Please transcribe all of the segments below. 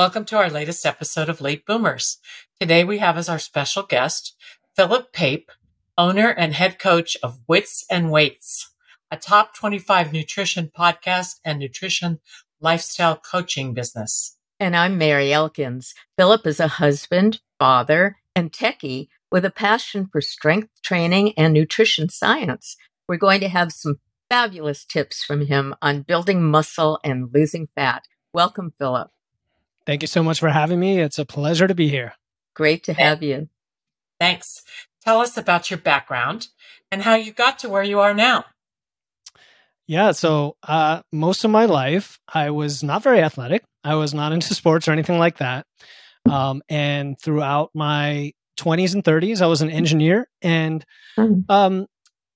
Welcome to our latest episode of Late Boomers. Today we have as our special guest Philip Pape, owner and head coach of Wits and Weights, a top 25 nutrition podcast and nutrition lifestyle coaching business. And I'm Mary Elkins. Philip is a husband, father, and techie with a passion for strength training and nutrition science. We're going to have some fabulous tips from him on building muscle and losing fat. Welcome, Philip. Thank you so much for having me. It's a pleasure to be here. Great to have you. Thanks. Tell us about your background and how you got to where you are now. Yeah, so uh, most of my life, I was not very athletic. I was not into sports or anything like that. Um, and throughout my 20s and 30s, I was an engineer and hmm. um,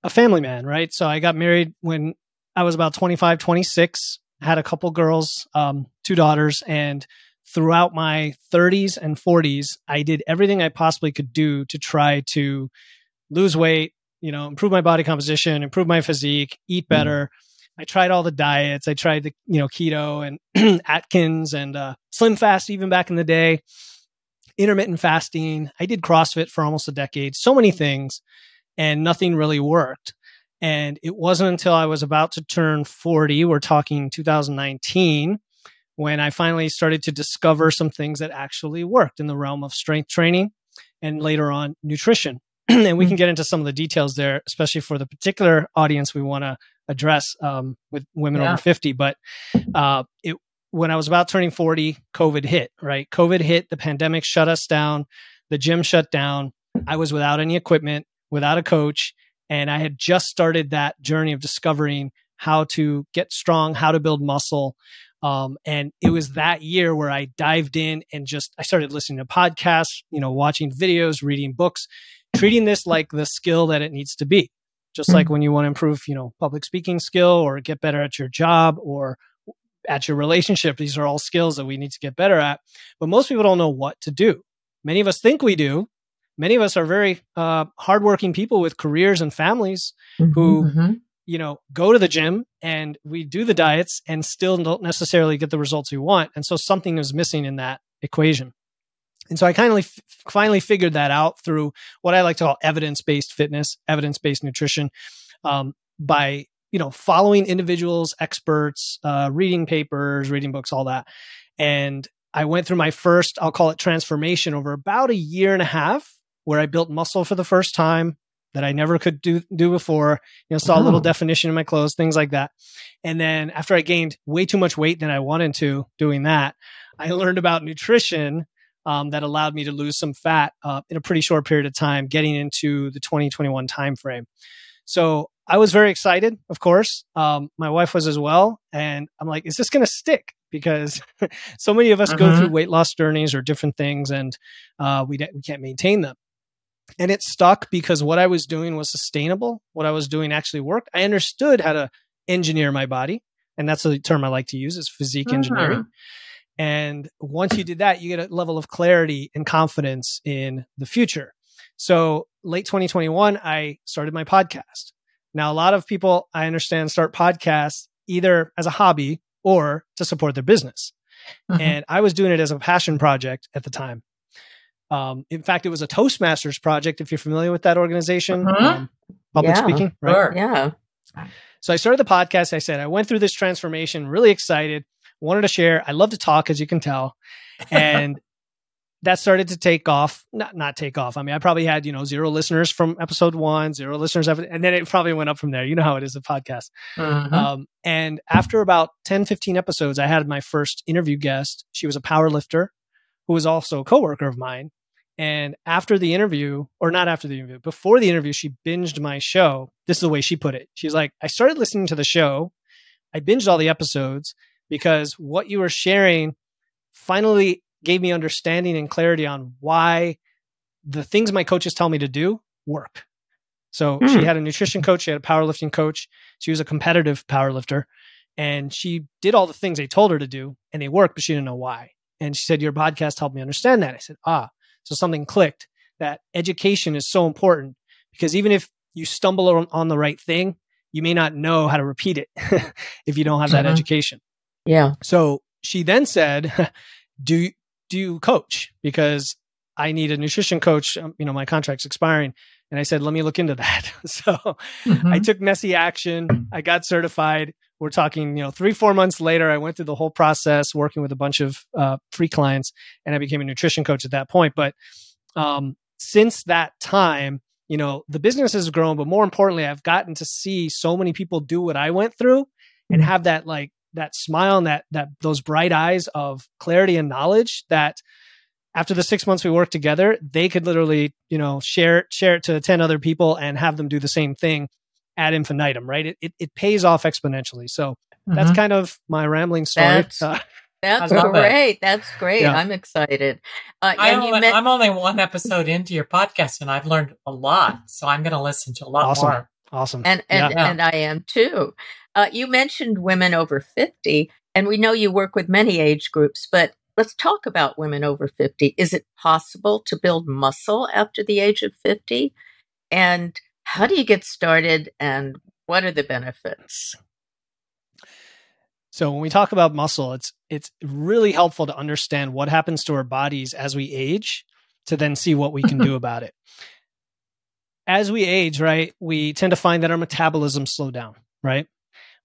a family man, right? So I got married when I was about 25, 26, had a couple girls, um, two daughters, and throughout my 30s and 40s, I did everything I possibly could do to try to lose weight, you know, improve my body composition, improve my physique, eat mm-hmm. better. Mm. I tried all the diets. I tried the, you know, keto and Atkins and uh, Slim Fast even back in the day, intermittent fasting. I did CrossFit for almost a decade, so many things, and nothing really worked. And it wasn't until I was about to turn 40, we're talking 2019, when I finally started to discover some things that actually worked in the realm of strength training and later on nutrition. and we can mm-hmm. get into some of the details there, especially for the particular audience we want to address um, with women yeah. over 50. But uh, it, when I was about turning 40, COVID hit, right? COVID hit, the pandemic shut us down, the gym shut down. I was without any equipment, without a coach. And I had just started that journey of discovering how to get strong, how to build muscle, um, and it was that year where I dived in and just I started listening to podcasts, you know, watching videos, reading books, treating this like the skill that it needs to be. Just mm-hmm. like when you want to improve, you know, public speaking skill or get better at your job or at your relationship, these are all skills that we need to get better at. But most people don't know what to do. Many of us think we do. Many of us are very uh, hardworking people with careers and families mm-hmm, who mm-hmm you know, go to the gym and we do the diets and still don't necessarily get the results we want. And so something is missing in that equation. And so I kind of finally figured that out through what I like to call evidence based fitness, evidence based nutrition, um, by you know following individuals, experts, uh, reading papers, reading books, all that. And I went through my first, I'll call it transformation, over about a year and a half, where I built muscle for the first time, that I never could do do before. You know, saw oh. a little definition in my clothes, things like that. And then after I gained way too much weight than I wanted to doing that, I learned about nutrition um, that allowed me to lose some fat uh, in a pretty short period of time, getting into the 2021 timeframe. So I was very excited, of course. Um, my wife was as well, and I'm like, is this going to stick? Because so many of us go through mm-hmm. weight loss journeys or different things, and uh, we we can't maintain them and it stuck because what I was doing was sustainable. What I was doing actually worked. I understood how to engineer my body, and that's the term I like to use is physique uh-huh. engineering. And once you did that, you get a level of clarity and confidence in the future. So late 2021, I started my podcast. Now, a lot of people I understand start podcasts either as a hobby or to support their business. Uh-huh. And I was doing it as a passion project at the time. Um, in fact, it was a Toastmasters project. If you're familiar with that organization, uh-huh. um, public yeah, speaking, right? Sure. Yeah. So I started the podcast. I said I went through this transformation, really excited, wanted to share. I love to talk, as you can tell, and that started to take off. Not not take off. I mean, I probably had you know zero listeners from episode one, zero listeners, after, and then it probably went up from there. You know how it is a podcast. Mhm. Um, and after about 10, 15 episodes, I had my first interview guest. She was a power lifter who was also a coworker of mine. And after the interview, or not after the interview, before the interview, she binged my show. This is the way she put it. She's like, I started listening to the show. I binged all the episodes because what you were sharing finally gave me understanding and clarity on why the things my coaches tell me to do work. So Hmm. she had a nutrition coach, she had a powerlifting coach, she was a competitive powerlifter, and she did all the things they told her to do, and they worked, but she didn't know why. And she said, Your podcast helped me understand that. I said, Ah, so something clicked that education is so important because even if you stumble on, on the right thing, you may not know how to repeat it if you don't have that Mhm. education. Yeah. So she then said, "Do do you coach? Because I need a nutrition coach. Um, you know, my contract's expiring." And I said, "Let me look into that." so I Mhm. took messy action. I got certified. We're talking, you know, three four months later. I went through the whole process, working with a bunch of uh, free clients, and I became a nutrition coach at that point. But um, since that time, you know, the business has grown. But more importantly, I've gotten to see so many people do what I went through, and have that like that smile and that that those bright eyes of clarity and knowledge that after the six months we worked together, they could literally, you know, share it, share it to 10 other people and have them do the same thing ad infinitum, right? It, it, it pays off exponentially. So that's Mhm. kind of my rambling story. That's- Uh, That's I love it. great. That's great. Yeah. I'm excited. Uh, I and you only, met- I'm only one episode into your podcast and I've learned a lot. So I'm going to listen to a lot Awesome. more. awesome. and and, Yeah. and I am too. Uh, you mentioned women over 50, and we know you work with many age groups, but let's talk about women over 50. Is it possible to build muscle after the age of 50? And how do you get started, and what are the benefits? So when we talk about muscle, it's it's really helpful to understand what happens to our bodies as we age to then see what we can do about it. As we age, right, we tend to find that our metabolism slow down, right?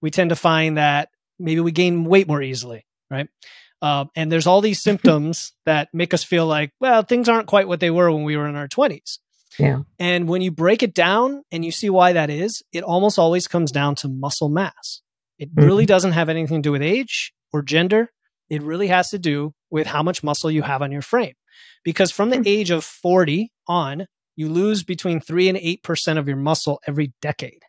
We tend to find that maybe we gain weight more easily, right? Um, and there's all these symptoms that make us feel like, well, things aren't quite what they were when we were in our 20s. Yeah. And when you break it down and you see why that is, it almost always comes down to muscle mass. It really doesn't have anything to do with age or gender. It really has to do with how much muscle you have on your frame. Because from the age of 40 on, you lose between 3 and 8% of your muscle every decade.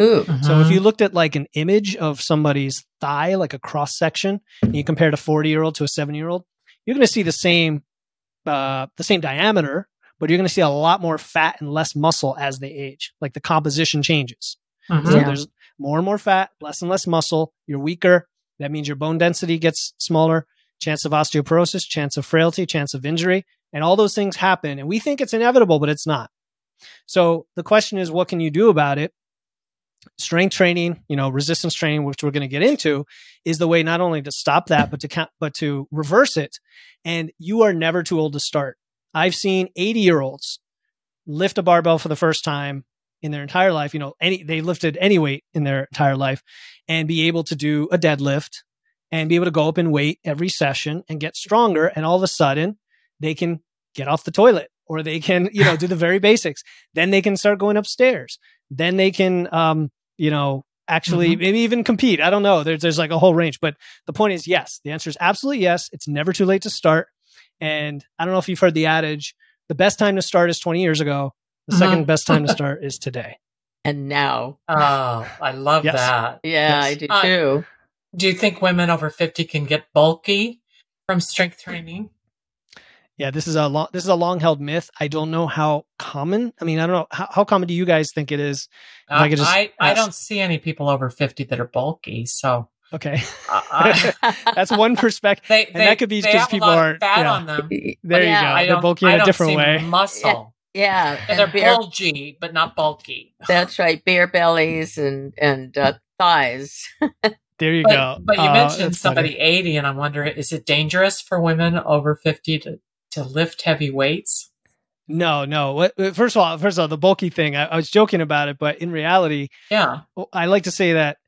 Ooh. So if Mhm. you looked at like an image of somebody's thigh, like a cross section, and you compared a 40 year old to a seven year old, you're going to see the same, uh, the same diameter, but you're going to see a lot more fat and less muscle as they age. Like the composition changes. Mhm. So Yeah. there's more and more fat, less and less muscle. You're weaker. That means your bone density gets smaller. Chance of osteoporosis, chance of frailty, chance of injury, and all those things happen. And we think it's inevitable, but it's not. So the question is, what can you do about it? Strength training, you know, resistance training, which we're going to get into, is the way not only to stop that, but to count, but to reverse it. And you are never too old to start. I've seen 80 year olds lift a barbell for the first time in their entire life. You know, any they lifted any weight in their entire life, and be able to do a deadlift and be able to go up in weight every session and get stronger. And all of a sudden, they can get off the toilet or they can, you know, do the very basics. Then they can start going upstairs. Then they can, um, you know, actually Mhm. maybe even compete. I don't know. There's there's like a whole range, but the point is yes. The answer is absolutely yes. It's never too late to start. And I don't know if you've heard the adage: the best time to start is 20 years ago. The Mhm. second best time to start is today. And now. Oh, I love Yes. that. Yeah, Yes. I do Uh, too. Do you think women over 50 can get bulky from strength training? Yeah, this is a long this is a long held myth. I don't know how common. I mean, I don't know how, how common do you guys think it is? If I Uh, could just I, I don't see any people over 50 that are bulky. So Okay, uh, that's one perspective. they, And that could be they just people aren't- fat yeah. on them. There Yeah, you go. I They're bulky in a different way. muscle. yeah. And they're bare- bulgy, but not bulky. that's right. Bare bellies and, and uh, thighs. There you But, go. but you Uh, mentioned that's funny. somebody 80, and I'm wondering, is it dangerous for women over 50 to, to lift heavy weights? No, no. First of all, first of all, the bulky thing. I, I was joking about it, but in reality, Yeah. I like to say that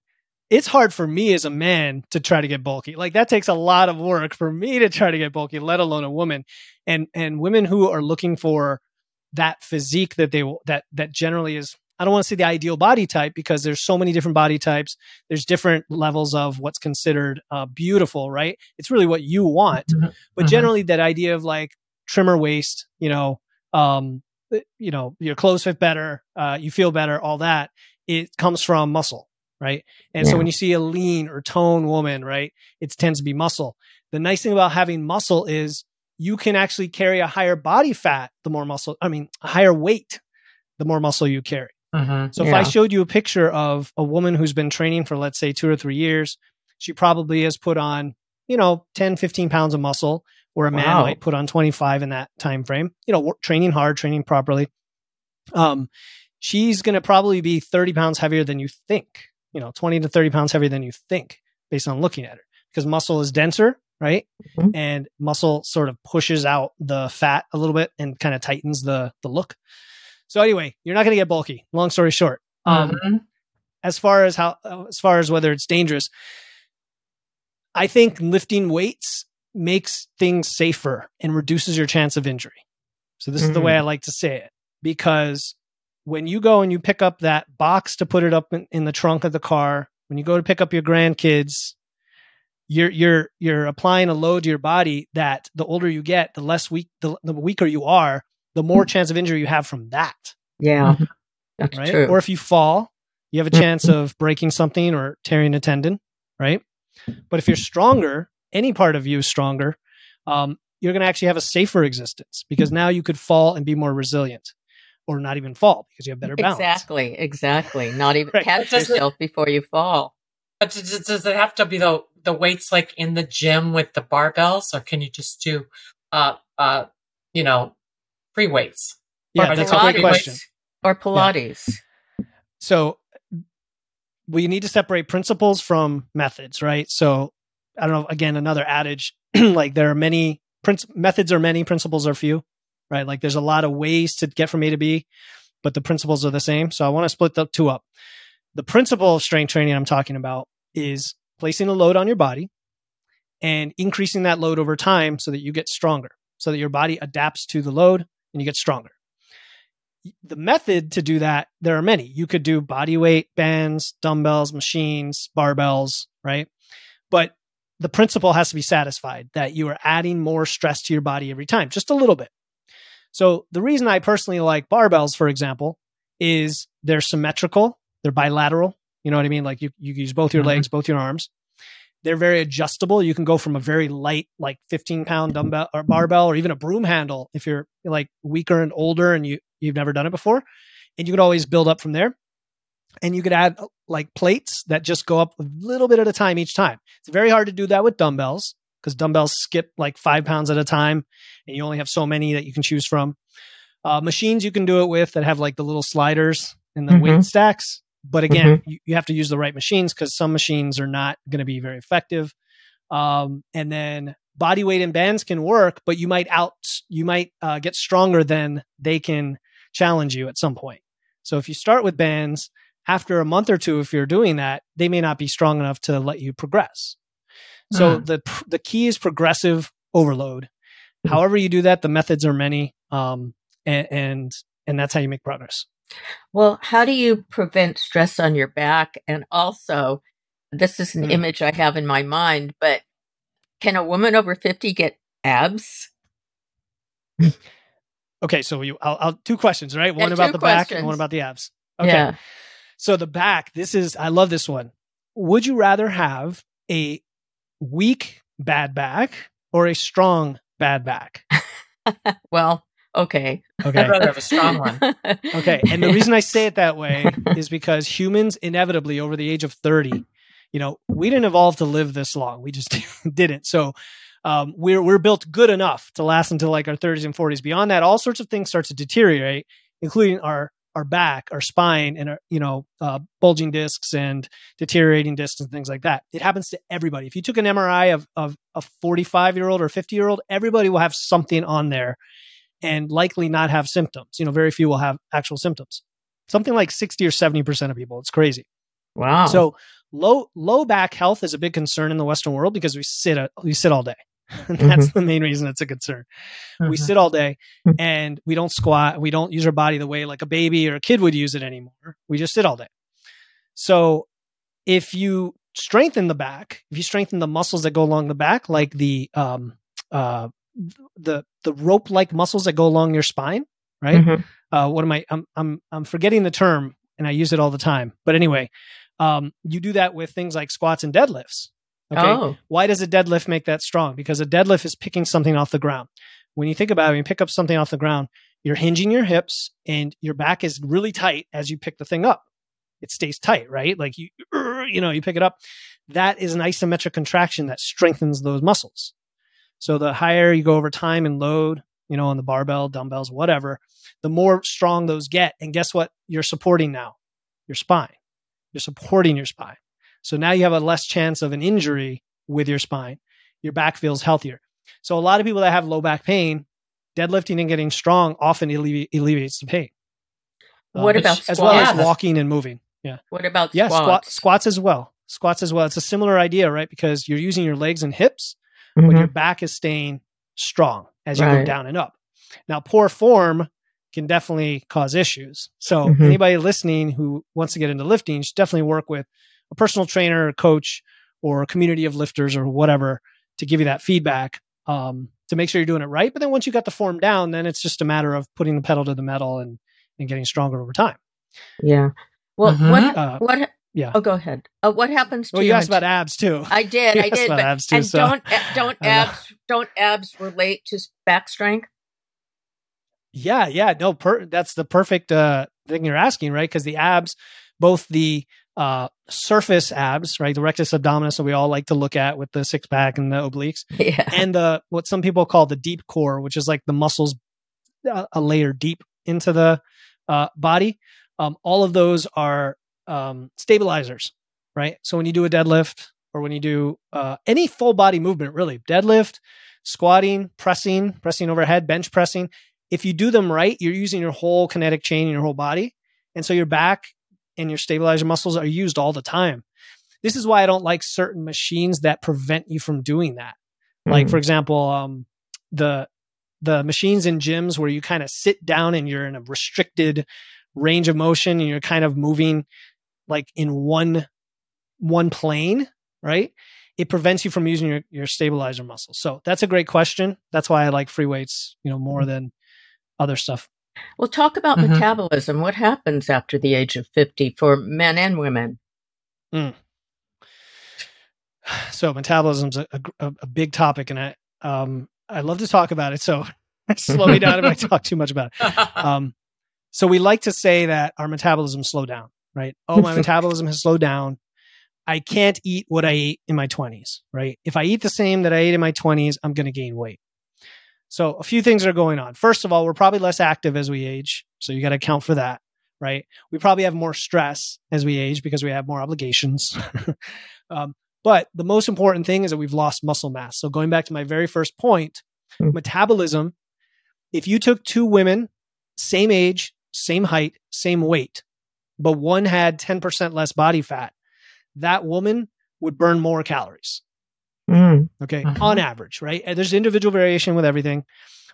it's hard for me as a man to try to get bulky. Like that takes a lot of work for me to try to get bulky, let alone a woman. And and women who are looking for that physique that they that that generally is I don't want to say the ideal body type because there's so many different body types. There's different levels of what's considered uh, beautiful, right? It's really what you want. Mm-hmm. But mm-hmm. generally, that idea of like trimmer waist, you know, um, eh, you know, your clothes fit better, uh, you feel better, all that, it comes from muscle, right? And yeah. so when you see a lean or tone woman, right, it tends to be muscle. The nice thing about having muscle is you can actually carry a higher body fat the more muscle, I mean, a higher weight the more muscle you carry. Mm-hmm. So if yeah. I showed you a picture of a woman who's been training for, let's say, two or three years, she probably has put on, you know, 10, 15 pounds of muscle, where a man wow. might put on 25 in that time frame, you know, training hard, training properly. Um, she's going to probably be 30 pounds heavier than you think, you know, 20 to 30 pounds heavier than you think based on looking at her because muscle is denser, right? Mm-hmm. And muscle sort of pushes out the fat a little bit and kind of tightens the the look. So anyway, you're not going to get bulky. Long story short, um, mm-hmm. as far as how, as far as whether it's dangerous, I think lifting weights makes things safer and reduces your chance of injury. So this mm-hmm. is the way mm-hmm. I like to say it because when you go and you pick up that box to put it up in, in the trunk of the car, when you go to pick up your grandkids, you're you're you're applying a load to your body that the older you get, the less weak the, the weaker you are, the more chance of injury you have from that. Yeah. Mm-hmm. That's right? true. Or if you fall, you have a chance of breaking something or tearing a tendon, right? But if you're stronger, any part of you is stronger, um, you're going to actually have a safer existence because now you could fall and be more resilient or not even fall because you have better balance. Exactly, exactly. Not even right. catch yourself it, before you fall. But does, does, it have to be the the weights like in the gym with the barbells, or can you just do, uh, uh, you know, free weights? Yeah, that's Pilates a great question. Or Pilates. Yeah. So we need to separate principles from methods, right? So I don't know. Again, another adage like there are many princ- methods are many, principles are few, right? Like there's a lot of ways to get from A to B, but the principles are the same. So I want to split the two up. The principle of strength training I'm talking about is placing a load on your body and increasing that load over time so that you get stronger, so that your body adapts to the load and you get stronger. The method to do that, there are many. You could do body weight bands, dumbbells, machines, barbells, right? But the principle has to be satisfied that you are adding more stress to your body every time, just a little bit. So the reason I personally like barbells, for example, is they're symmetrical, they're bilateral. You know what I mean? Like you, you use both your mm-hmm. legs, both your arms. They're very adjustable. You can go from a very light, like 15 pound dumbbell or barbell, or even a broom handle if you're like weaker and older and you you've never done it before, and you could always build up from there. And you could add like plates that just go up a little bit at a time each time. It's very hard to do that with dumbbells because dumbbells skip like five pounds at a time, and you only have so many that you can choose from. Uh, machines you can do it with that have like the little sliders and the mm-hmm. weight stacks. But again, mm-hmm. you, you, have to use the right machines because some machines are not going to be very effective. Um, and then body weight and bands can work, but you might out you might uh, get stronger than they can challenge you at some point. So if you start with bands, after a month or two, if you're doing that, they may not be strong enough to let you progress. So uh-huh. the the key is progressive overload. Mm-hmm. However you do that, the methods are many, um, and, and and that's how you make progress. Well, how do you prevent stress on your back? And also, this is an mm. image I have in my mind, but can a woman over 50 get abs? okay, so you, I'll, I'll, two questions, right? One about the questions. back and one about the abs. Okay. Yeah. So the back, this is, I love this one. Would you rather have a weak bad back or a strong bad back? well, Okay. Okay. I'd rather have a strong one. okay. And the reason I say it that way is because humans inevitably over the age of 30, you know, we didn't evolve to live this long. We just didn't. So um, we're we're built good enough to last until like our 30s and 40s. Beyond that, all sorts of things start to deteriorate, including our our back, our spine, and our you know uh, bulging discs and deteriorating discs and things like that. It happens to everybody. If you took an MRI of of a 45 year old or 50 year old, everybody will have something on there and likely not have symptoms. You know, very few will have actual symptoms. Something like 60 or 70% of people. It's crazy. Wow. So low low back health is a big concern in the Western world because we sit a, we sit all day. And that's the main reason it's a concern. We Mhm. sit all day Mhm. and we don't squat. We don't use our body the way like a baby or a kid would use it anymore. We just sit all day. So if you strengthen the back, if you strengthen the muscles that go along the back, like the um uh the the rope like muscles that go along your spine, right? Mhm. uh, what am I? I'm I'm I'm forgetting the term, and I use it all the time. But anyway, um, you do that with things like squats and deadlifts. Okay, Oh, why does a deadlift make that strong? Because a deadlift is picking something off the ground. When you think about it, when you pick up something off the ground, you're hinging your hips, and your back is really tight as you pick the thing up. It stays tight, right? Like you, you know, you pick it up. That is an isometric contraction that strengthens those muscles. So the higher you go over time and load, you know, on the barbell, dumbbells, whatever, the more strong those get. And guess what? You're supporting now your spine. You're supporting your spine. So now you have a less chance of an injury with your spine. Your back feels healthier. So a lot of people that have low back pain, deadlifting and getting strong often allevi- alleviates the pain. What Um, about as well as walking and moving? Yeah. what about Yeah, squat, squats? squats as well. Squats as well. It's a similar idea, right? Because you're using your legs and hips, but Mhm. your back is staying strong as you go down and up. Now, poor form can definitely cause issues. So, Mhm. anybody listening who wants to get into lifting should definitely work with a personal trainer, a coach, or a community of lifters or whatever to give you that feedback um, to make sure you're doing it right. But then once you got the form down, then it's just a matter of putting the pedal to the metal and, and getting stronger over time. Yeah. Well, Mhm. what? Uh, what? Yeah. Oh, go ahead. Uh, what happens to Well, you asked about abs too. I did. You I asked did. about But, abs too, and so- don't uh, don't abs don't abs relate to back strength? Yeah, yeah, no, per- that's the perfect uh, thing you're asking, right? Because the abs, both the uh, surface abs, right, the rectus abdominis that we all like to look at with the six pack and the obliques, Yeah. and the what some people call the deep core, which is like the muscles uh, a layer deep into the uh, body. Um, all of those are um, stabilizers, right? So when you do a deadlift or when you do uh, any full body movement, really deadlift, squatting, pressing, pressing overhead, bench pressing, if you do them right, you're using your whole kinetic chain in your whole body, and so your back and your stabilizer muscles are used all the time. This is why I don't like certain machines that prevent you from doing that like Mm. for example um the the machines in gyms where you kind of sit down and you're in a restricted range of motion and you're kind of moving like in one one plane right? It prevents you from using your, your stabilizer muscles so that's a great question. That's why i like free weights you know more than other stuff. Well, talk about Mhm. metabolism. What happens after the age of 50 for men and women? so metabolism's a, a, a big topic and i um i love to talk about it so slow me down if i talk too much about it. Um, so we like to say that our metabolism slow down, right? Oh, my metabolism has slowed down. I can't eat what I ate in my 20s, right? If I eat the same that I ate in my 20s, I'm going to gain weight. So a few things are going on. First of all, we're probably less active as we age. So you got to account for that, right? We probably have more stress as we age because we have more obligations. um, but the most important thing is that we've lost muscle mass. So going back to my very first point, Mm. metabolism, if you took two women, same age, same height, same weight, but one had 10% less body fat, that woman would burn more calories. Mm. Okay. Mhm. On average, right? And there's individual variation with everything.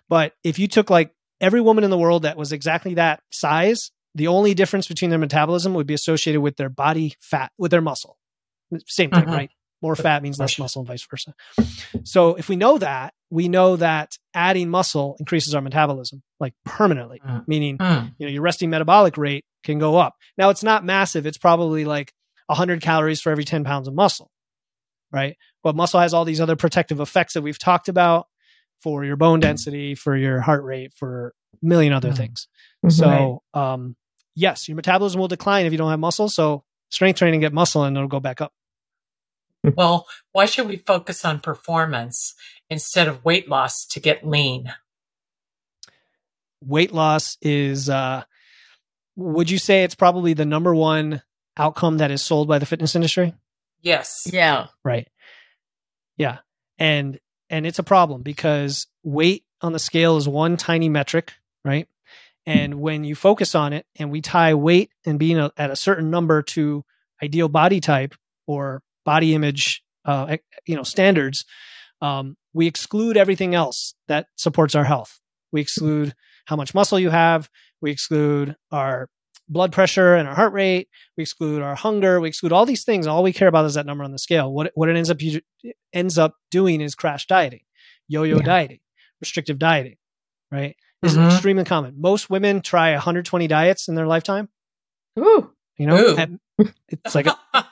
But if you took like every woman in the world that was exactly that size, the only difference between their metabolism would be associated with their body fat, with their muscle. Same thing, Mhm. right? More fat means less muscle and vice versa. So if we know that, we know that adding muscle increases our metabolism like permanently, Mm. meaning Hmm. you know your resting metabolic rate can go up now it's not massive it's probably like 100 calories for every 10 pounds of muscle right but muscle has all these other protective effects that we've talked about for your bone density for your heart rate for a million other Mm. things Mhm. so um yes your metabolism will decline if you don't have muscle so strength training get muscle and it'll go back up Well, why should we focus on performance instead of weight loss to get lean? weight loss is uh would you say it's probably the number one outcome that is sold by the fitness industry Yes. Yeah. Right. Yeah. And and it's a problem because weight on the scale is one tiny metric, right? And when you focus on it and we tie weight and being a, at a certain number to ideal body type, or body image, uh, you know, standards, um, we exclude everything else that supports our health. We exclude how much muscle you have. We exclude our blood pressure and our heart rate. We exclude our hunger. We exclude all these things. All we care about is that number on the scale. What what it ends up ends up doing is crash dieting, yo-yo yeah. dieting, restrictive dieting, right? This mm-hmm. is extremely common. Most women try 120 diets in their lifetime. Ooh. You know, Ooh. it's like a,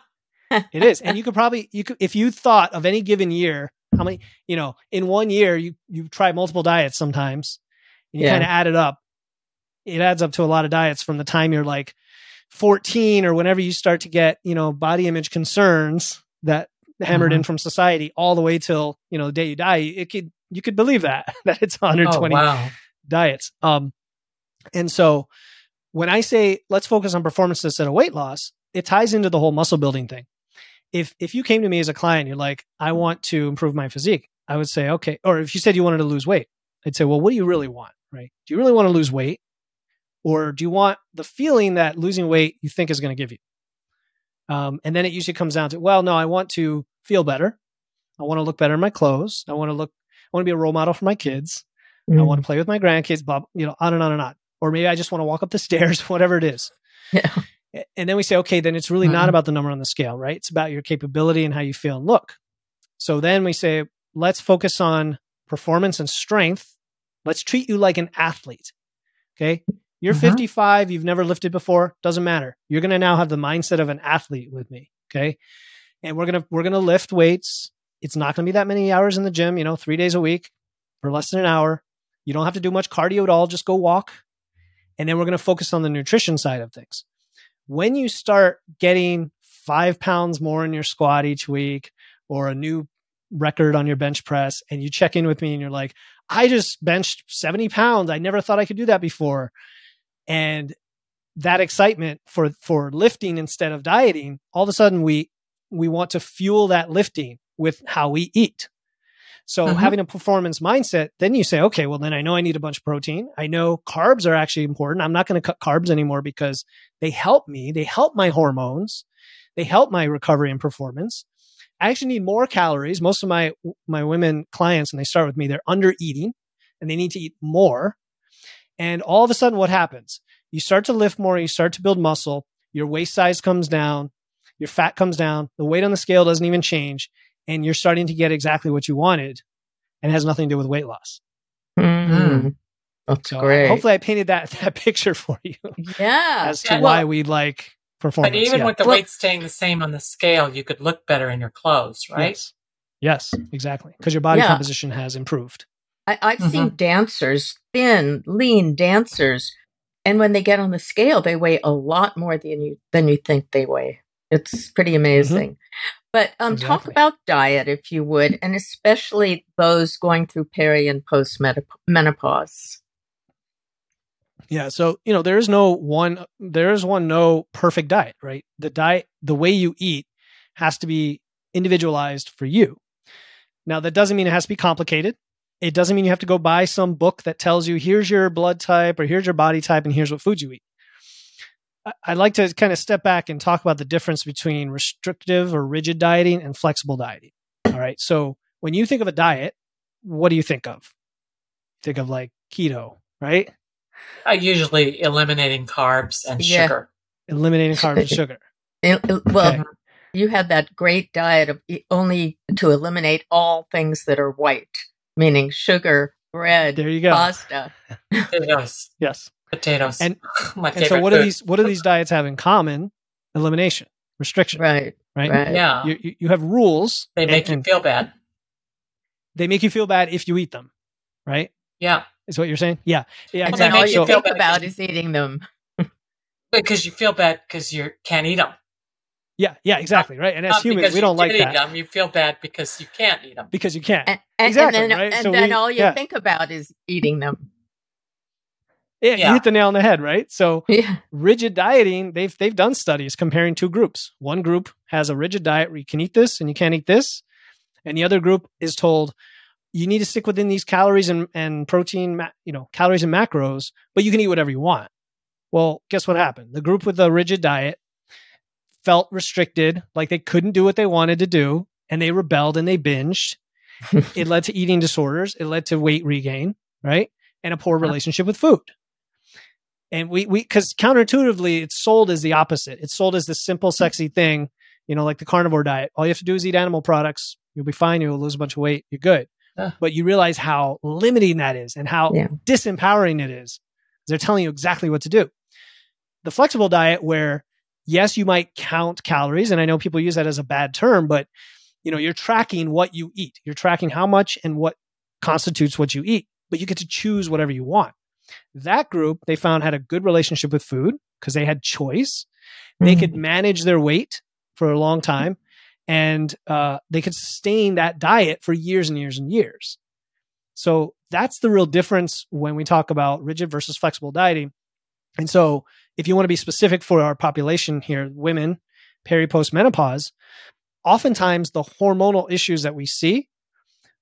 it is. And you could probably you could if you thought of any given year, how many, you know, in one year you you try multiple diets sometimes. And you yeah. kind of add it up. It adds up to a lot of diets from the time you're like 14 or whenever you start to get, you know, body image concerns that hammered mm-hmm. in from society all the way till, you know, the day you die. It could you could believe that that it's 120 oh, wow. diets. Um and so when I say let's focus on performance instead of weight loss, it ties into the whole muscle building thing. If if you came to me as a client, you're like, I want to improve my physique, I would say, okay. Or if you said you wanted to lose weight, I'd say, well, what do you really want? Right? Do you really want to lose weight? Or do you want the feeling that losing weight you think is going to give you? Um, and then it usually comes down to, well, no, I want to feel better. I want to look better in my clothes. I want to look, I want to be a role model for my kids. Mm. I want to play with my grandkids, Bob, you know, on and on and on or maybe I just want to walk up the stairs, whatever it is. Yeah. And then we say, okay, then it's really mm-hmm. not about the number on the scale, right? It's about your capability and how you feel and look. So then we say, let's focus on performance and strength. Let's treat you like an athlete. Okay. You're mm-hmm. 55, you've never lifted before, doesn't matter. You're going to now have the mindset of an athlete with me. Okay. And we're going to, we're going to lift weights. It's not going to be that many hours in the gym, you know, three days a week for less than an hour. You don't have to do much cardio at all. Just go walk, and then we're going to focus on the nutrition side of things. When you start getting five pounds more in your squat each week or a new record on your bench press, and you check in with me and you're like, I just benched 70 pounds. I never thought I could do that before. And that excitement for for lifting instead of dieting, all of a sudden we we want to fuel that lifting with how we eat. So mm-hmm. having a performance mindset, then you say, okay, well, then I know I need a bunch of protein. I know carbs are actually important. I'm not going to cut carbs anymore because they help me. They help my hormones. They help my recovery and performance. I actually need more calories. Most of my, my women clients, when they start with me, they're under eating and they need to eat more. And all of a sudden, what happens? You start to lift more. You start to build muscle. Your waist size comes down. Your fat comes down. The weight on the scale doesn't even change and you're starting to get exactly what you wanted and it has nothing to do with weight loss. Mm-hmm. That's so great. Hopefully I painted that that picture for you. Yeah. as to yeah, why well, we like performance. But even yeah. with the well, weight staying the same on the scale, you could look better in your clothes, right? Yes, yes exactly. Because your body yeah. composition has improved. I, have mm-hmm. seen dancers, thin, lean dancers, and when they get on the scale, they weigh a lot more than you than you think they weigh. It's pretty mm-hmm. amazing. Mm-hmm. But um, exactly. talk about diet, if you would, and especially those going through peri and post menopause. Yeah, so you know there is no one there is one no perfect diet, right? The diet, the way you eat, has to be individualized for you. Now that doesn't mean it has to be complicated. It doesn't mean you have to go buy some book that tells you here's your blood type or here's your body type and here's what foods you eat. I'd like to kind of step back and talk about the difference between restrictive or rigid dieting and flexible dieting. All right. So when you think of a diet, what do you think of? Think of like keto, right? I usually eliminating carbs and yeah. sugar. Eliminating carbs and sugar. well, okay. you had that great diet of only to eliminate all things that are white, meaning sugar, bread, there you go. pasta. yes. Yes potatoes. And, and so, what do these what do these diets have in common? Elimination, restriction. Right. Right. right. Yeah. You, you have rules. They make and, you feel bad. They make you feel bad if you eat them. Right. Yeah. Is what you're saying? Yeah. Yeah. And exactly. all you so, think about is eating them. because you feel bad because you can't eat them. Yeah, yeah, exactly, right. And as humans, we don't like that. Them, you feel bad because you can't eat them. Because you can't. And, and, exactly, and then, right? and so then we, all you yeah. think about is eating them. Yeah, yeah, you hit the nail on the head, right? So yeah. rigid dieting, they've they've done studies comparing two groups. One group has a rigid diet where you can eat this and you can't eat this, and the other group is told you need to stick within these calories and, and protein, you know, calories and macros, but you can eat whatever you want. Well, guess what happened? The group with the rigid diet, felt restricted, like they couldn't do what they wanted to do, and they rebelled and they binged. it led to eating disorders. It led to weight regain, right? And a poor relationship with food. And we, we, because counterintuitively, it's sold as the opposite. It's sold as this simple, sexy thing, you know, like the carnivore diet. All you have to do is eat animal products. You'll be fine. You'll lose a bunch of weight. You're good. Yeah. But you realize how limiting that is and how Yeah. disempowering it is. They're telling you exactly what to do. The flexible diet, where yes, you might count calories, and I know people use that as a bad term, but you know, you're tracking what you eat. You're tracking how much and what constitutes what you eat, but you get to choose whatever you want. That group they found had a good relationship with food because they had choice. They could manage their weight for a long time and uh, they could sustain that diet for years and years and years. So that's the real difference when we talk about rigid versus flexible dieting. And so, if you want to be specific for our population here, women, peri post menopause, oftentimes the hormonal issues that we see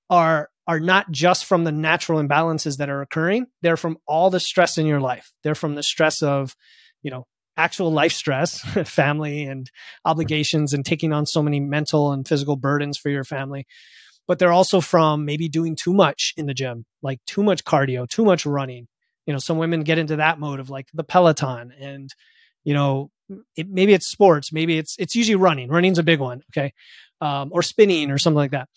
are are not just from the natural imbalances that are occurring they're from all the stress in your life. They're from the stress of you know actual life stress family and obligations and taking on so many mental and physical burdens for your family. But they're also from maybe doing too much in the gym like too much cardio too much running. You know some women get into that mode of like the peloton and you know it, maybe it's sports maybe it's it's usually running. Running's a big one okay? Um, or spinning or something like that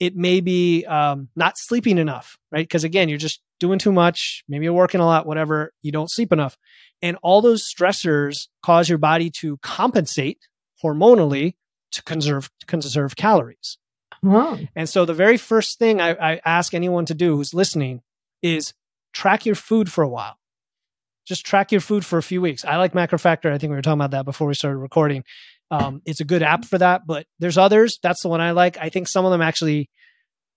it may be um, not sleeping enough right because again you're just doing too much maybe you're working a lot whatever you don't sleep enough and all those stressors cause your body to compensate hormonally to conserve conserve calories Oh. and so the very first thing I, I ask anyone to do who's listening is track your food for a while. Just track your food for a few weeks. I like MacroFactor. I think we were talking about that before we started recording. Um, it's a good app for that, but there's others. That's the one I like. I think some of them actually,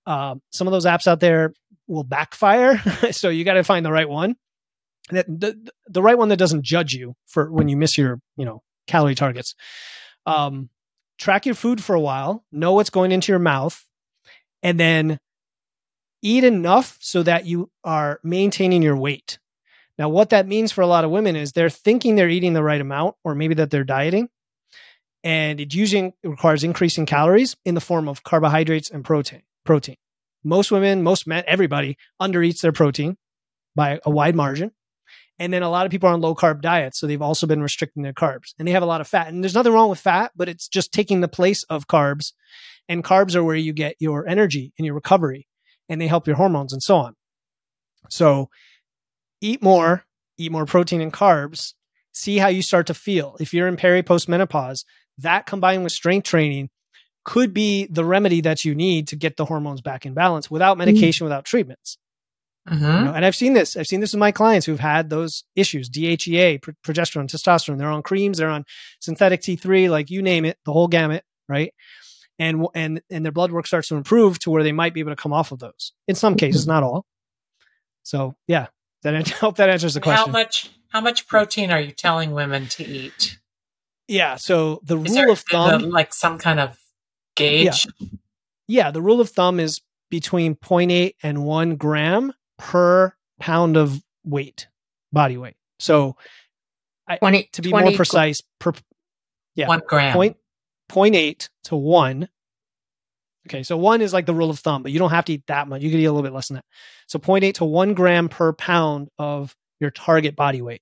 um, some of those apps out there will backfire. so you got to find the right one. The, the right one that doesn't judge you for when you miss your, you know, calorie targets. Um, track your food for a while, know what's going into your mouth, and then eat enough so that you are maintaining your weight. Now, what that means for a lot of women is they're thinking they're eating the right amount, or maybe that they're dieting, and it usually requires increasing calories in the form of carbohydrates and protein. Protein. Most women, most men, everybody undereats their protein by a wide margin. And then a lot of people are on low carb diets. So they've also been restricting their carbs and they have a lot of fat. And there's nothing wrong with fat, but it's just taking the place of carbs. And carbs are where you get your energy and your recovery and they help your hormones and so on. So eat more, eat more protein and carbs, see how you start to feel. If you're in peri post menopause, that combined with strength training could be the remedy that you need to get the hormones back in balance without medication, without treatments. Mhm. You know, and I've seen this. I've seen this with my clients who've had those issues: DHEA, pro- progesterone, testosterone. They're on creams. They're on synthetic T3, like you name it, the whole gamut, right? And and and their blood work starts to improve to where they might be able to come off of those. In some cases, not all. So yeah, that I hope that answers the question. How much how much protein are you telling women to eat? Yeah. So the Is rule there of thumb, like some kind of gauge? yeah, yeah the rule of thumb is between 0.8 and one gram per pound of weight, body weight. So 20, to be 20 more precise, per yeah, One gram. point point eight to one. Okay, so one is like the rule of thumb, but you don't have to eat that much. You could eat a little bit less than that. So 0.8 to one gram per pound of your target body weight.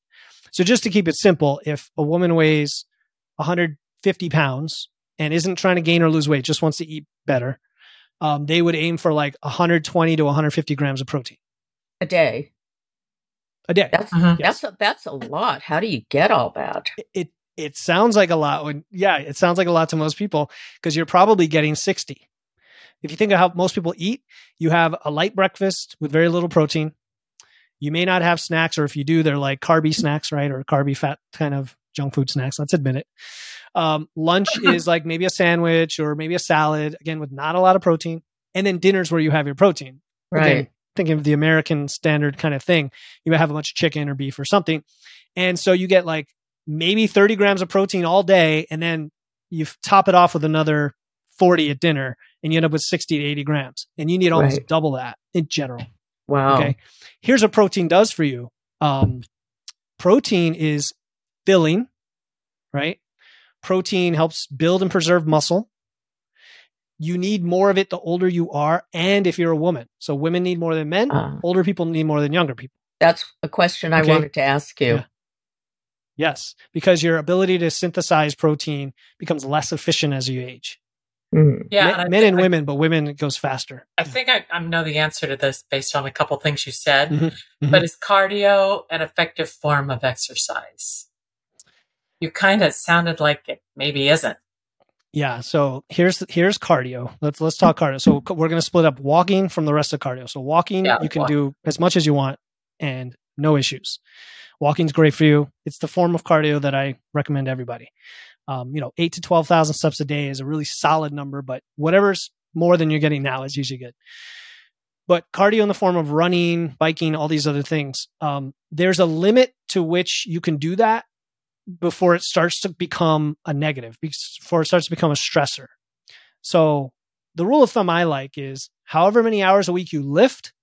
So just to keep it simple, if a woman weighs 150 pounds and isn't trying to gain or lose weight, just wants to eat better, um, they would aim for like 120 to 150 grams of protein a day. a day. That's Mhm. Yes. that's a, that's a lot. How do you get all that? it it sounds like a lot when yeah it sounds like a lot to most people because you're probably getting 60 if you think of how most people eat you have a light breakfast with very little protein you may not have snacks or if you do they're like carby snacks right or carby fat kind of junk food snacks let's admit it um, lunch is like maybe a sandwich or maybe a salad again with not a lot of protein and then dinner's where you have your protein Right. Again, thinking of the American standard kind of thing, you have a bunch of chicken or beef or something. And so you get like maybe 30 grams of protein all day. And then you top it off with another 40 at dinner and you end up with 60 to 80 grams. And you need almost Right. double that in general. Wow. Okay. Here's what protein does for you um, protein is filling, right? Protein helps build and preserve muscle. You need more of it the older you are, and if you're a woman. So women need more than men. Uh, older people need more than younger people. that's a question I wanted to ask you. Yeah. Yes, because your ability to synthesize protein becomes less efficient as you age. Mm. Yeah, Men, and men think and I- women, but women it goes faster. I think I, I know the answer to this based on a couple things you said. Mhm, mhm. But is cardio an effective form of exercise? You kind of sounded like it maybe isn't. Yeah. So here's here's cardio. Let's let's talk cardio. So we're going to split up walking from the rest of cardio. So walking, Yeah, you can walk. do as much as you want and no issues. Walking's great for you. It's the form of cardio that I recommend to everybody. Um, you know, eight to twelve thousand steps a day is a really solid number, but whatever's more than you're getting now is usually good. But cardio in the form of running, biking, all these other things, um, there's a limit to which you can do that before it starts to become a negative, before it starts to become a stressor. So the rule of thumb I like is however many hours a week you lift,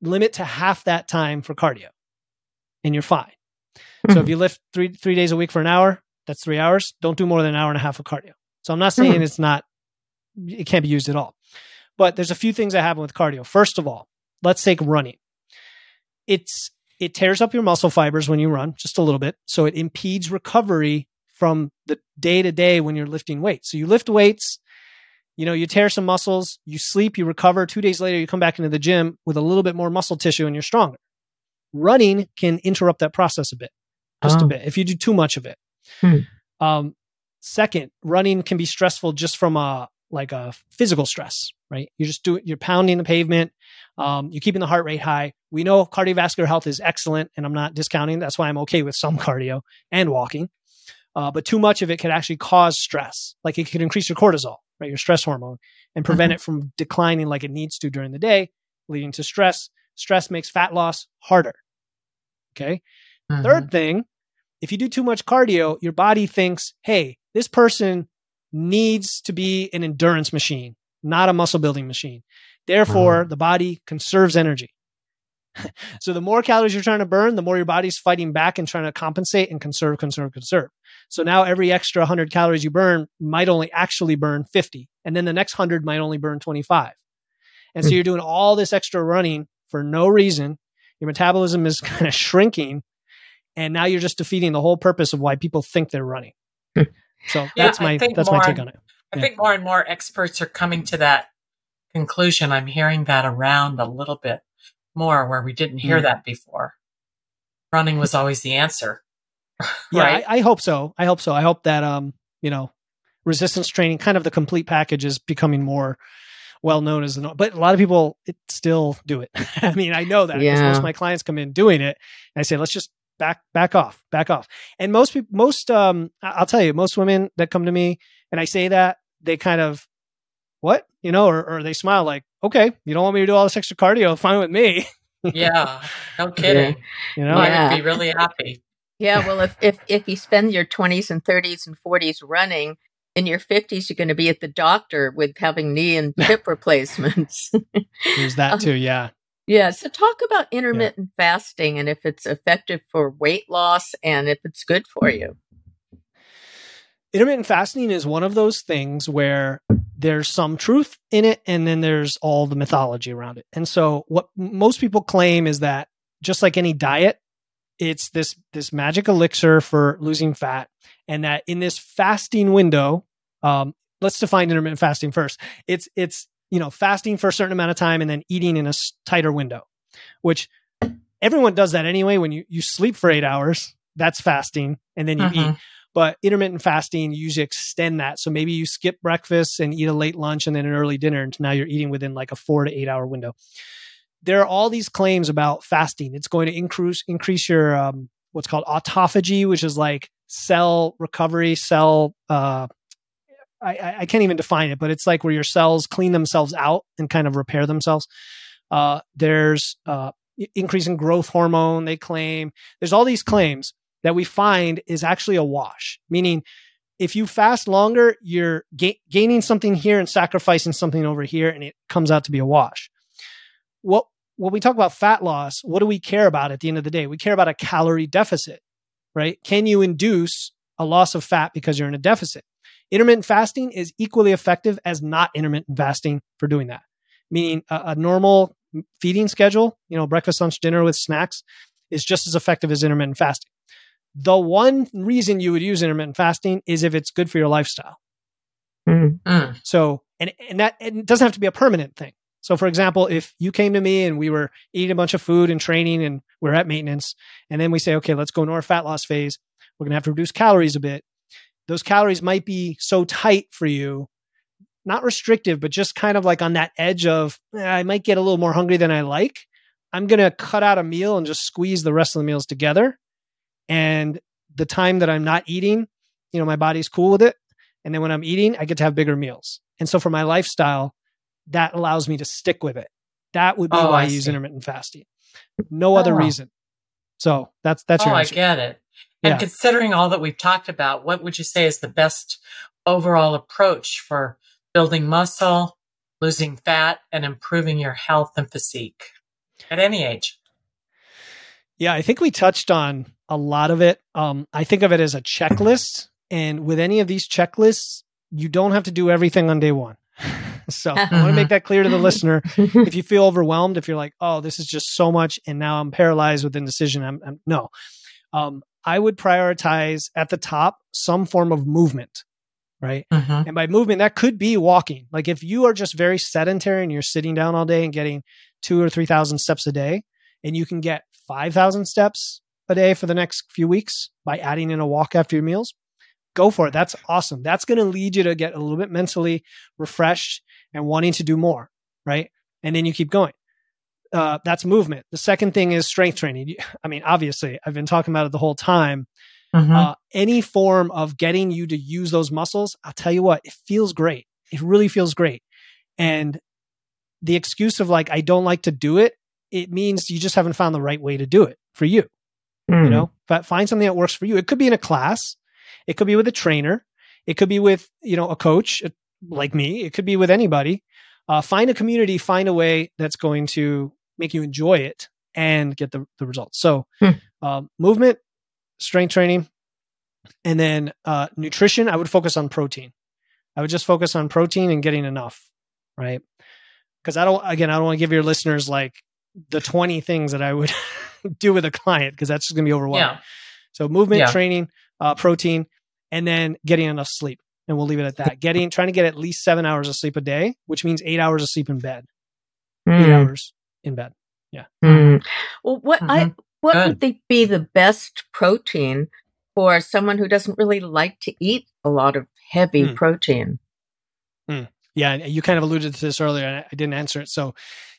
limit to half that time for cardio, and you're fine. So if you lift three three days a week for an hour, that's three hours. Don't do more than an hour and a half of cardio. So I'm not saying Mhm. it's not it can't be used at all. But there's a few things that happen with cardio. First of all, let's take running. It's it tears up your muscle fibers when you run just a little bit. So it impedes recovery from the day to day when you're lifting weights. So you lift weights, you know, you tear some muscles, you sleep, you recover. Two days later, you come back into the gym with a little bit more muscle tissue and you're stronger. Running can interrupt that process a bit, just a Oh. bit, if you do too much of it. Hmm. Um, second, running can be stressful just from a like a physical stress, right? You're just do it, you're pounding the pavement, um, you're keeping the heart rate high. We know cardiovascular health is excellent, and I'm not discounting. That's why I'm okay with some cardio and walking. Uh, but too much of it could actually cause stress. Like it could increase your cortisol, right? Your stress hormone, and prevent it from declining like it needs to during the day, leading to stress. Stress makes fat loss harder. Okay. Mhm. Third thing, if you do too much cardio, your body thinks, hey, this person needs to be an endurance machine, not a muscle building machine. Therefore, the body conserves energy. so the more calories you're trying to burn, the more your body's fighting back and trying to compensate and conserve, conserve, conserve. So now every extra 100 calories you burn might only actually burn 50. And then the next 100 might only burn 25. And so Hmm. you're doing all this extra running for no reason. Your metabolism is kind of shrinking. And now you're just defeating the whole purpose of why people think they're running. Hmm. So that's I my think that's my take on- on it. I Yeah. think more and more experts are coming to that conclusion. I'm hearing that around a little bit more where we didn't hear Mm. that before. Running was always the answer. Yeah, right. I, I hope so. I hope so. I hope that um, you know, resistance training, kind of the complete package, is becoming more well known as the. no- But a lot of people it, still do it. I mean, I know that because most of my clients come in doing it, and I say, let's just back back off, back off. And most people, most um, I'll tell you, most women that come to me and I say that, they kind of, what you know, or, or they smile like, okay, you don't want me to do all this extra cardio, fine with me. yeah. No kidding. You know, I Yeah. would be really happy. Yeah, well, if, if if you spend your twenties and thirties and forties running, in your fifties you're going to be at the doctor with having knee and hip replacements. there's that um, too. Yeah. yeah. So talk about intermittent fasting and if it's effective for weight loss and if it's good for hmm. you. Intermittent fasting is one of those things where there's some truth in it and then there's all the mythology around it. And so what most people claim is that just like any diet, it's this this magic elixir for losing fat and that in this fasting window, um, let's define intermittent fasting first. It's it's you know fasting for a certain amount of time and then eating in a tighter window, which everyone does that anyway. When you you sleep for eight hours, that's fasting, and then you eat Mhm. But intermittent fasting you usually extend that so maybe you skip breakfast and eat a late lunch and then an early dinner and now you're eating within like a four to eight hour window there are all these claims about fasting it's going to increase increase your um, what's called autophagy which is like cell recovery cell uh, I, I can't even define it, but it's like where your cells clean themselves out and kind of repair themselves. Uh, there's uh, increase in growth hormone, they claim. There's all these claims that we find is actually a wash, meaning if you fast longer, you're ga- gaining something here and sacrificing something over here, and it comes out to be a wash. What when we talk about fat loss, what do we care about at the end of the day? We care about a calorie deficit, right? Can you induce a loss of fat because you're in a deficit. Intermittent fasting is equally effective as not intermittent fasting for doing that. Meaning a, a normal feeding schedule, you know, breakfast, lunch, dinner with snacks is just as effective as intermittent fasting. The one reason you would use intermittent fasting is if it's good for your lifestyle. Mm. Mm. So, and, and that and it doesn't have to be a permanent thing. So, for example, if you came to me and we were eating a bunch of food and training and we're at maintenance, and then we say, okay, let's go into our fat loss phase, we're going to have to reduce calories a bit. Those calories might be so tight for you, not restrictive, but just kind of like on that edge of, eh, I might get a little more hungry than I like. I'm going to cut out a meal and just squeeze the rest of the meals together. And the time that I'm not eating, you know, my body's cool with it. And then when I'm eating, I get to have bigger meals. And so for my lifestyle, that allows me to stick with it. That would be Oh, why I I use intermittent fasting. No other Oh. reason. So that's that's oh, your I get it. And Yeah. considering all that we've talked about, what would you say is the best overall approach for building muscle, losing fat, and improving your health and physique at any age? Yeah, I think we touched on a lot of it. Um, I think of it as a checklist. And with any of these checklists, you don't have to do everything on day one. so I want to Mhm. make that clear to the listener. If you feel overwhelmed, if you're like, oh, this is just so much, and now I'm paralyzed with indecision, I'm, I'm no. Um, I would prioritize at the top some form of movement, right? Mm-hmm. And by movement, that could be walking. Like if you are just very sedentary and you're sitting down all day and getting two or 3,000 steps a day, and you can get 5,000 steps a day for the next few weeks by adding in a walk after your meals, go for it. That's awesome. That's going to lead you to get a little bit mentally refreshed and wanting to do more, right? And then you keep going. Uh, that's movement. The second thing is strength training. I mean, obviously, I've been talking about it the whole time Mm-hmm. uh, any form of getting you to use those muscles, I'll tell you what, it feels great. It really feels great. And the excuse of like, I don't like to do it, it means you just haven't found the right way to do it for you. Mm. You know, but find something that works for you. It could be in a class, it could be with a trainer, it could be with, you know, a coach uh, like me, it could be with anybody. Uh, find a community, find a way that's going to make you enjoy it and get the, the results. So, Hmm. um, movement, strength training, and then uh, nutrition. I would focus on protein. I would just focus on protein and getting enough, right? Because I don't, again, I don't want to give your listeners like the 20 things that I would do with a client because that's just going to be overwhelming. Yeah. So movement, Yeah. training, uh, protein, and then getting enough sleep. And we'll leave it at that. Getting, trying to get at least seven hours of sleep a day, which means eight hours of sleep in bed. Eight Mm. hours in bed. Mm. Well, what I Mhm. what Good. would they be the best protein for someone who doesn't really like to eat a lot of heavy Hmm. protein? Yeah, you kind of alluded to this earlier, I didn't answer it. So,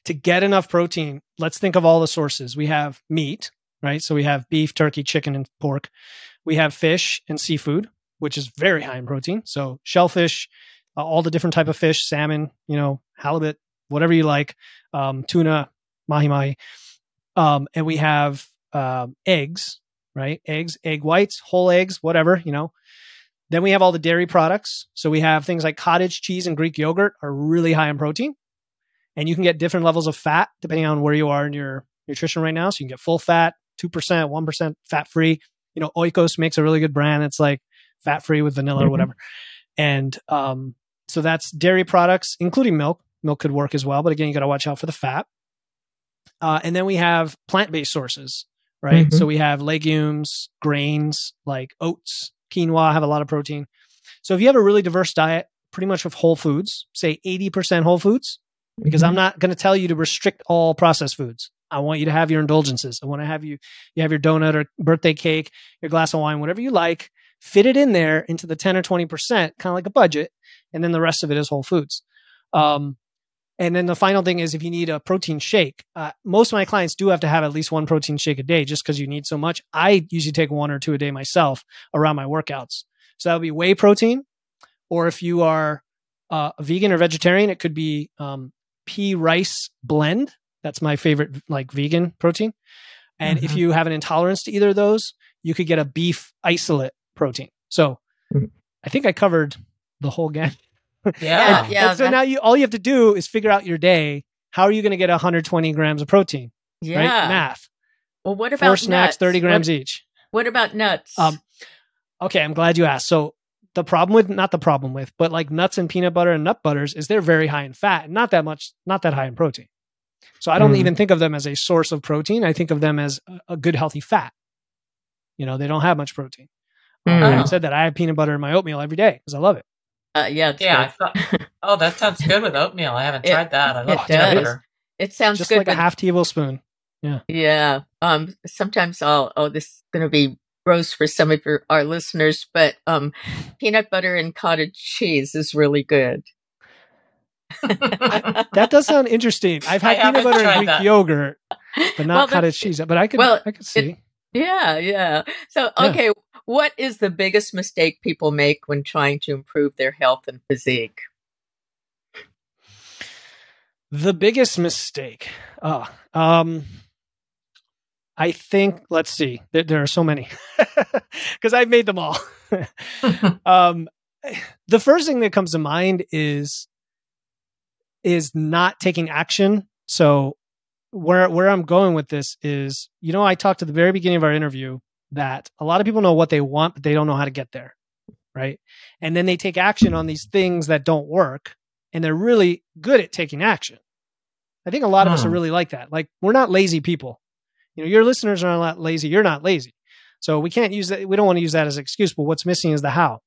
to get enough protein, let's think of all the sources. We have meat, right? So we have beef, turkey, chicken, and pork. We have fish and seafood, which is very high in protein. So shellfish, uh, all the different type of fish, salmon, you know, halibut, whatever you like, um, tuna, mahi mahi. Um, and we have um, eggs, right? Eggs, egg whites, whole eggs, whatever, you know. Then we have all the dairy products. So we have things like cottage cheese and Greek yogurt are really high in protein. And you can get different levels of fat depending on where you are in your nutrition right now. So you can get full fat, 2%, 1% fat free. You know, Oikos makes a really good brand. It's like fat free with vanilla or Mhm. whatever. And um, so that's dairy products, including milk. Milk could work as well. But again, you got to watch out for the fat. Uh, and then we have plant based sources, right? Mhm. So we have legumes, grains like oats, quinoa have a lot of protein. So if you have a really diverse diet, pretty much of whole foods, say 80% whole foods, because Mm-hmm. I'm not going to tell you to restrict all processed foods. I want you to have your indulgences. I want to have you you have your donut or birthday cake, your glass of wine, whatever you like. Fit it in there into the 10 or 20%, kind of like a budget, and then the rest of it is whole foods. Um, and then the final thing is if you need a protein shake, uh, most of my clients do have to have at least one protein shake a day just because you need so much. I usually take one or two a day myself around my workouts. So that would be whey protein, or if you are uh, a vegan or vegetarian, it could be um, pea rice blend. That's my favorite, like vegan protein. And if Mhm. you have an intolerance to either of those, you could get a beef isolate protein. So Mhm. I think I covered the whole gamut. Yeah. And- Yeah, and so now you all you have to do is figure out your day. How are you going to get 120 grams of protein? Yeah. Right? Math. Well, what about Four snacks, nuts? 30 grams What, each. what about nuts? Um, Okay, I'm glad you asked. So the problem with not the problem with, but like nuts and peanut butter and nut butters is they're very high in fat and not that much, not that high in protein. So I don't Mm. even think of them as a source of protein. I think of them as a- a good healthy fat. You know, they don't have much protein. Mm. Having Oh. said that, I have peanut butter in my oatmeal every day because I love it. Uh, yeah, it's Yeah, I thought. Oh, that sounds good with oatmeal. I haven't It- tried that. I it love peanut does. butter. It sounds Just good. like a half tablespoon. Yeah. Yeah. Um. Sometimes I'll. Oh, this is going to be gross for some of your our listeners, but um, peanut butter and cottage cheese is really good. That does sound interesting. I've I had peanut butter and Greek that. yogurt, but not Well, cottage cheese. But I could, well, I could see. Yeah, yeah. So, Yeah. What is the biggest mistake people make when trying to improve their health and physique? The biggest mistake. Oh, um, I think. Let's see. There, there are so many because I've made them all. um, the first thing that comes to mind is is not taking action. So where where I'm going with this is, you know, I talked at the very beginning of our interview that a lot of people know what they want, but they don't know how to get there, right? And then they take action on these things that don't work, and they're really good at taking action. I think a lot of us are Hmm. really like that. Like we're not lazy people. You know, your listeners are not lazy. You're not lazy. So we can't use that. We don't want to use that as an excuse. But what's missing is the how.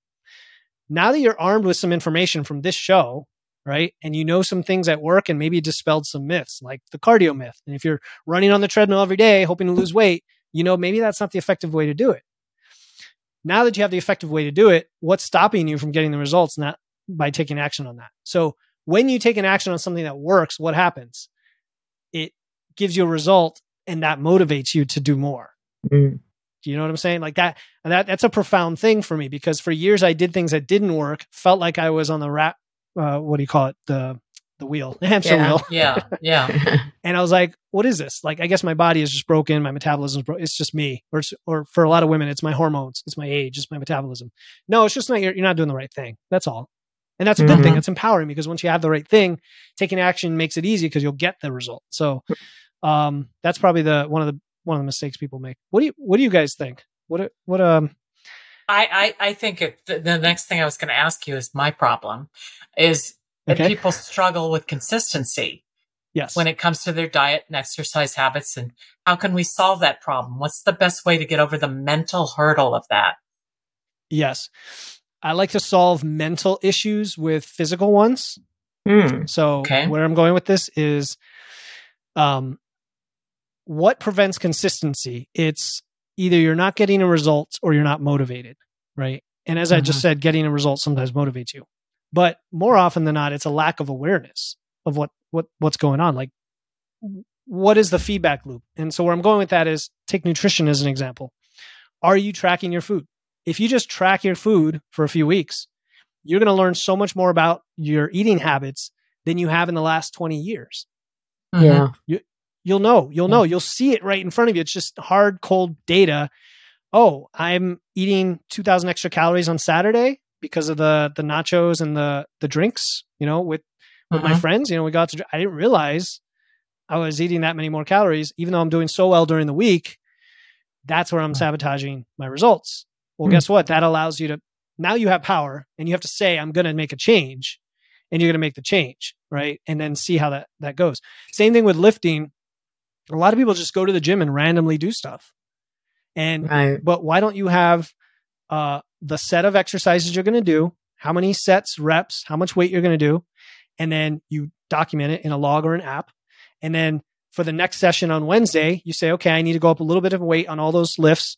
Now that you're armed with some information from this show, right, and you know some things at work, and maybe dispelled some myths like the cardio myth. And if you're running on the treadmill every day hoping to lose weight, you know maybe that's not the effective way to do it. Now that you have the effective way to do it, what's stopping you from getting the results? Not by taking action on that. So when you take an action on something that works, what happens? It gives you a result, and that motivates you to do more. Mm. Do you know what I'm saying? Like that, and that that's a profound thing for me because for years I did things that didn't work, felt like I was on the rat, uh, what do you call it? The the wheel, the hamster Yeah. wheel. yeah, yeah. And I was like, what is this? Like, I guess my body is just broken. My metabolism's broken. It's just me. Or, it's, or for a lot of women, it's my hormones. It's my age. It's my metabolism. No, it's just not, you're, you're not doing the right thing. That's all. And that's a good thing. Mhm. It's empowering because once you have the right thing, taking action makes it easy because you'll get the result. So, um, that's probably the, one of the, one of the mistakes people make. What do you, what do you guys think? What, what, um, I, I, I think it, the, the next thing I was going to ask you is my problem is that Okay. people struggle with consistency yes. when it comes to their diet and exercise habits. And how can we solve that problem? What's the best way to get over the mental hurdle of that? yes. I like to solve mental issues with physical ones. Mm. So Okay. where I'm going with this is um what prevents consistency? It's either you're not getting a result or you're not motivated, right? And as I just said, getting a result sometimes motivates you. But more often than not, it's a lack of awareness of what what what's going on. Like what is the feedback loop? And so where I'm going with that is take nutrition as an example. Are you tracking your food? If you just track your food for a few weeks, you're going to learn so much more about your eating habits than you have in the last 20 years. Mhm. Yeah. You'll know, you'll know, you'll see it right in front of you. It's just hard, cold data. Oh, I'm eating 2000 extra calories on Saturday because of the the nachos and the the drinks, you know, with with my Mhm. friends, you know, we got to I didn't realize I was eating that many more calories even though I'm doing so well during the week. That's where I'm sabotaging my results. Well, Hmm. guess what? That allows you to now you have power and you have to say I'm going to make a change and you're going to make the change, right? And then see how that that goes. Same thing with lifting. A lot of people just go to the gym and randomly do stuff. And Right. but why don't you have uh, the set of exercises you're going to do, how many sets, reps, how much weight you're going to do, and then you document it in a log or an app. And then for the next session on Wednesday, you say, okay, I need to go up a little bit of weight on all those lifts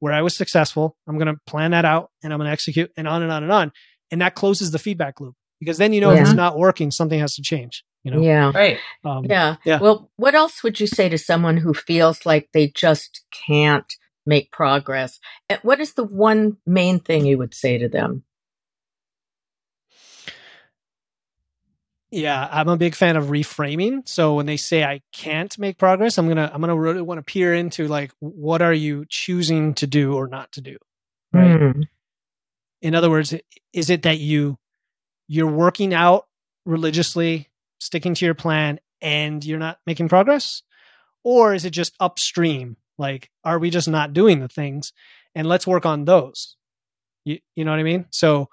where I was successful. I'm going to plan that out and I'm going to execute and on and on and on. And that closes the feedback loop because then you know if it's not working, something has to change. You know, Yeah. Right. um, Yeah. Yeah. Well, what else would you say to someone who feels like they just can't make progress? What is the one main thing you would say to them? Yeah, I'm a big fan of reframing. So when they say I can't make progress, I'm gonna I'm gonna really want to peer into like what are you choosing to do or not to do. Right. Mm. In other words, is it that you you're working out religiously, sticking to your plan, and you're not making progress, or is it just upstream? Like, are we just not doing the things? And let's work on those. You, you know what I mean? So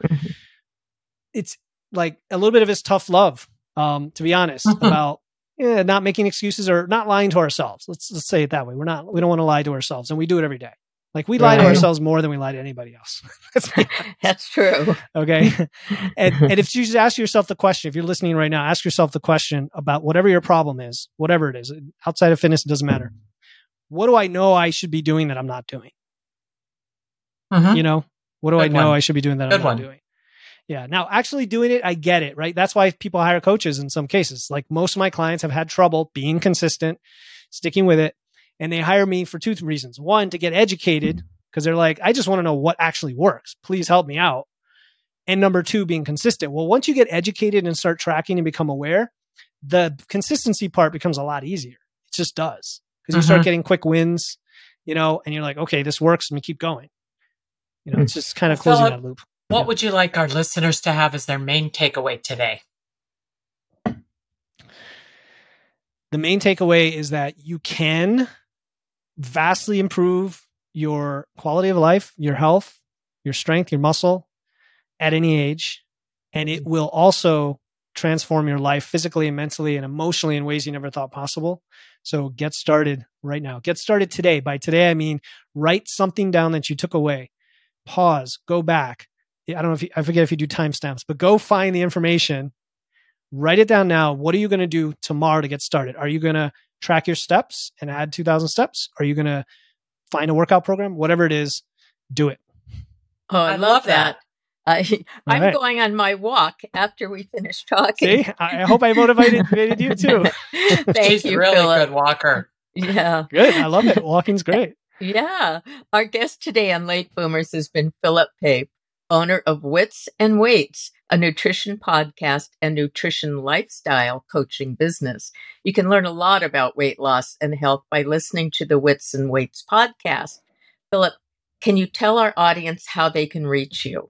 it's like a little bit of his tough love, um, to be honest, Mhm. about yeah, not making excuses or not lying to ourselves. Let's let's say it that way. We're not we don't want to lie to ourselves, and we do it every day. Like we lie to ourselves more than we lie to anybody else. That's true. okay. and and if you just ask yourself the question, if you're listening right now, ask yourself the question about whatever your problem is, whatever it is, outside of fitness, it doesn't matter. What do I know I should be doing that I'm not doing? Mhm. You know, what do I know one. I should be doing that Good I'm not one. doing? Yeah. Now, actually doing it, I get it, right? That's why people hire coaches in some cases. Like most of my clients have had trouble being consistent, sticking with it. And they hire me for two reasons. One, to get educated, because they're like, I just want to know what actually works. Please help me out. And number two, being consistent. Well, once you get educated and start tracking and become aware, the consistency part becomes a lot easier. It just does. Because you start Mhm. getting quick wins, you know, and you're like, okay, this works. Let me keep going. You know, it's just kind of closing Philip, that loop. What would you like our listeners to have as their main takeaway today? the main takeaway is that you can vastly improve your quality of life, your health, your strength, your muscle at any age. And it will also transform your life physically and mentally and emotionally in ways you never thought possible. So get started right now. Get started today. By today, I mean write something down that you took away. Pause, go back. I don't know if you, I forget if you do timestamps, but go find the information write it down now. What are you going to do tomorrow to get started? Are you going to track your steps and add 2000 steps? Are you going to find a workout program? Whatever it is, do it. Oh, I, I love, love that. I, I'm right. going on my walk after we finish talking. See, I I hope I motivated motivated you too. Thank She's you, a really Philip. good walker. Yeah. Good. I love it. Walking's great. Yeah. Our guest today on Late Boomers has been Philip Pape, owner of Wits and Weights, a nutrition podcast and nutrition lifestyle coaching business. You can learn a lot about weight loss and health by listening to the Wits and Weights podcast. Philip, can you tell our audience how they can reach you?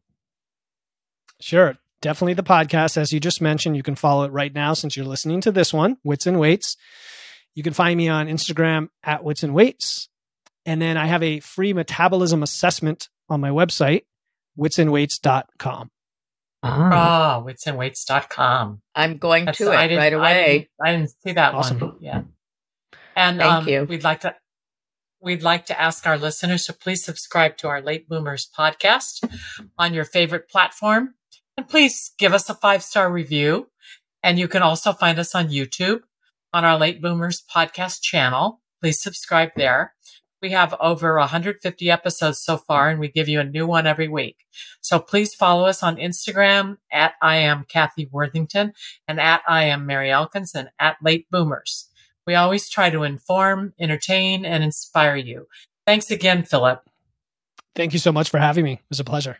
Sure. Definitely the podcast. As you just mentioned, you can follow it right now since you're listening to this one, Wits and Weights. You can find me on Instagram at Wits and Weights. And then I have a free metabolism assessment on my website, witsandweights.com. Ah, witsandweights.com. I'm going That's- to I it didn't- right I away. didn't, I didn't see that Awesome. one. Yeah. And Thank um, you. we'd like to we'd like to ask our listeners to please subscribe to our Late Boomers podcast on your favorite platform. And please give us a five star review. And you can also find us on YouTube on our Late Boomers podcast channel. Please subscribe there. We have over 150 episodes so far, and we give you a new one every week. So please follow us on Instagram at I am Kathy Worthington and at I am Mary Elkins and at Late Boomers. We always try to inform, entertain, and inspire you. Thanks again, Philip. Thank you so much for having me. It was a pleasure.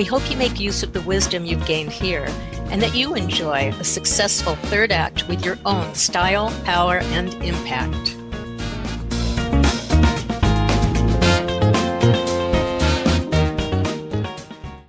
We hope you make use of the wisdom you've gained here and that you enjoy a successful third act with your own style, power, and impact.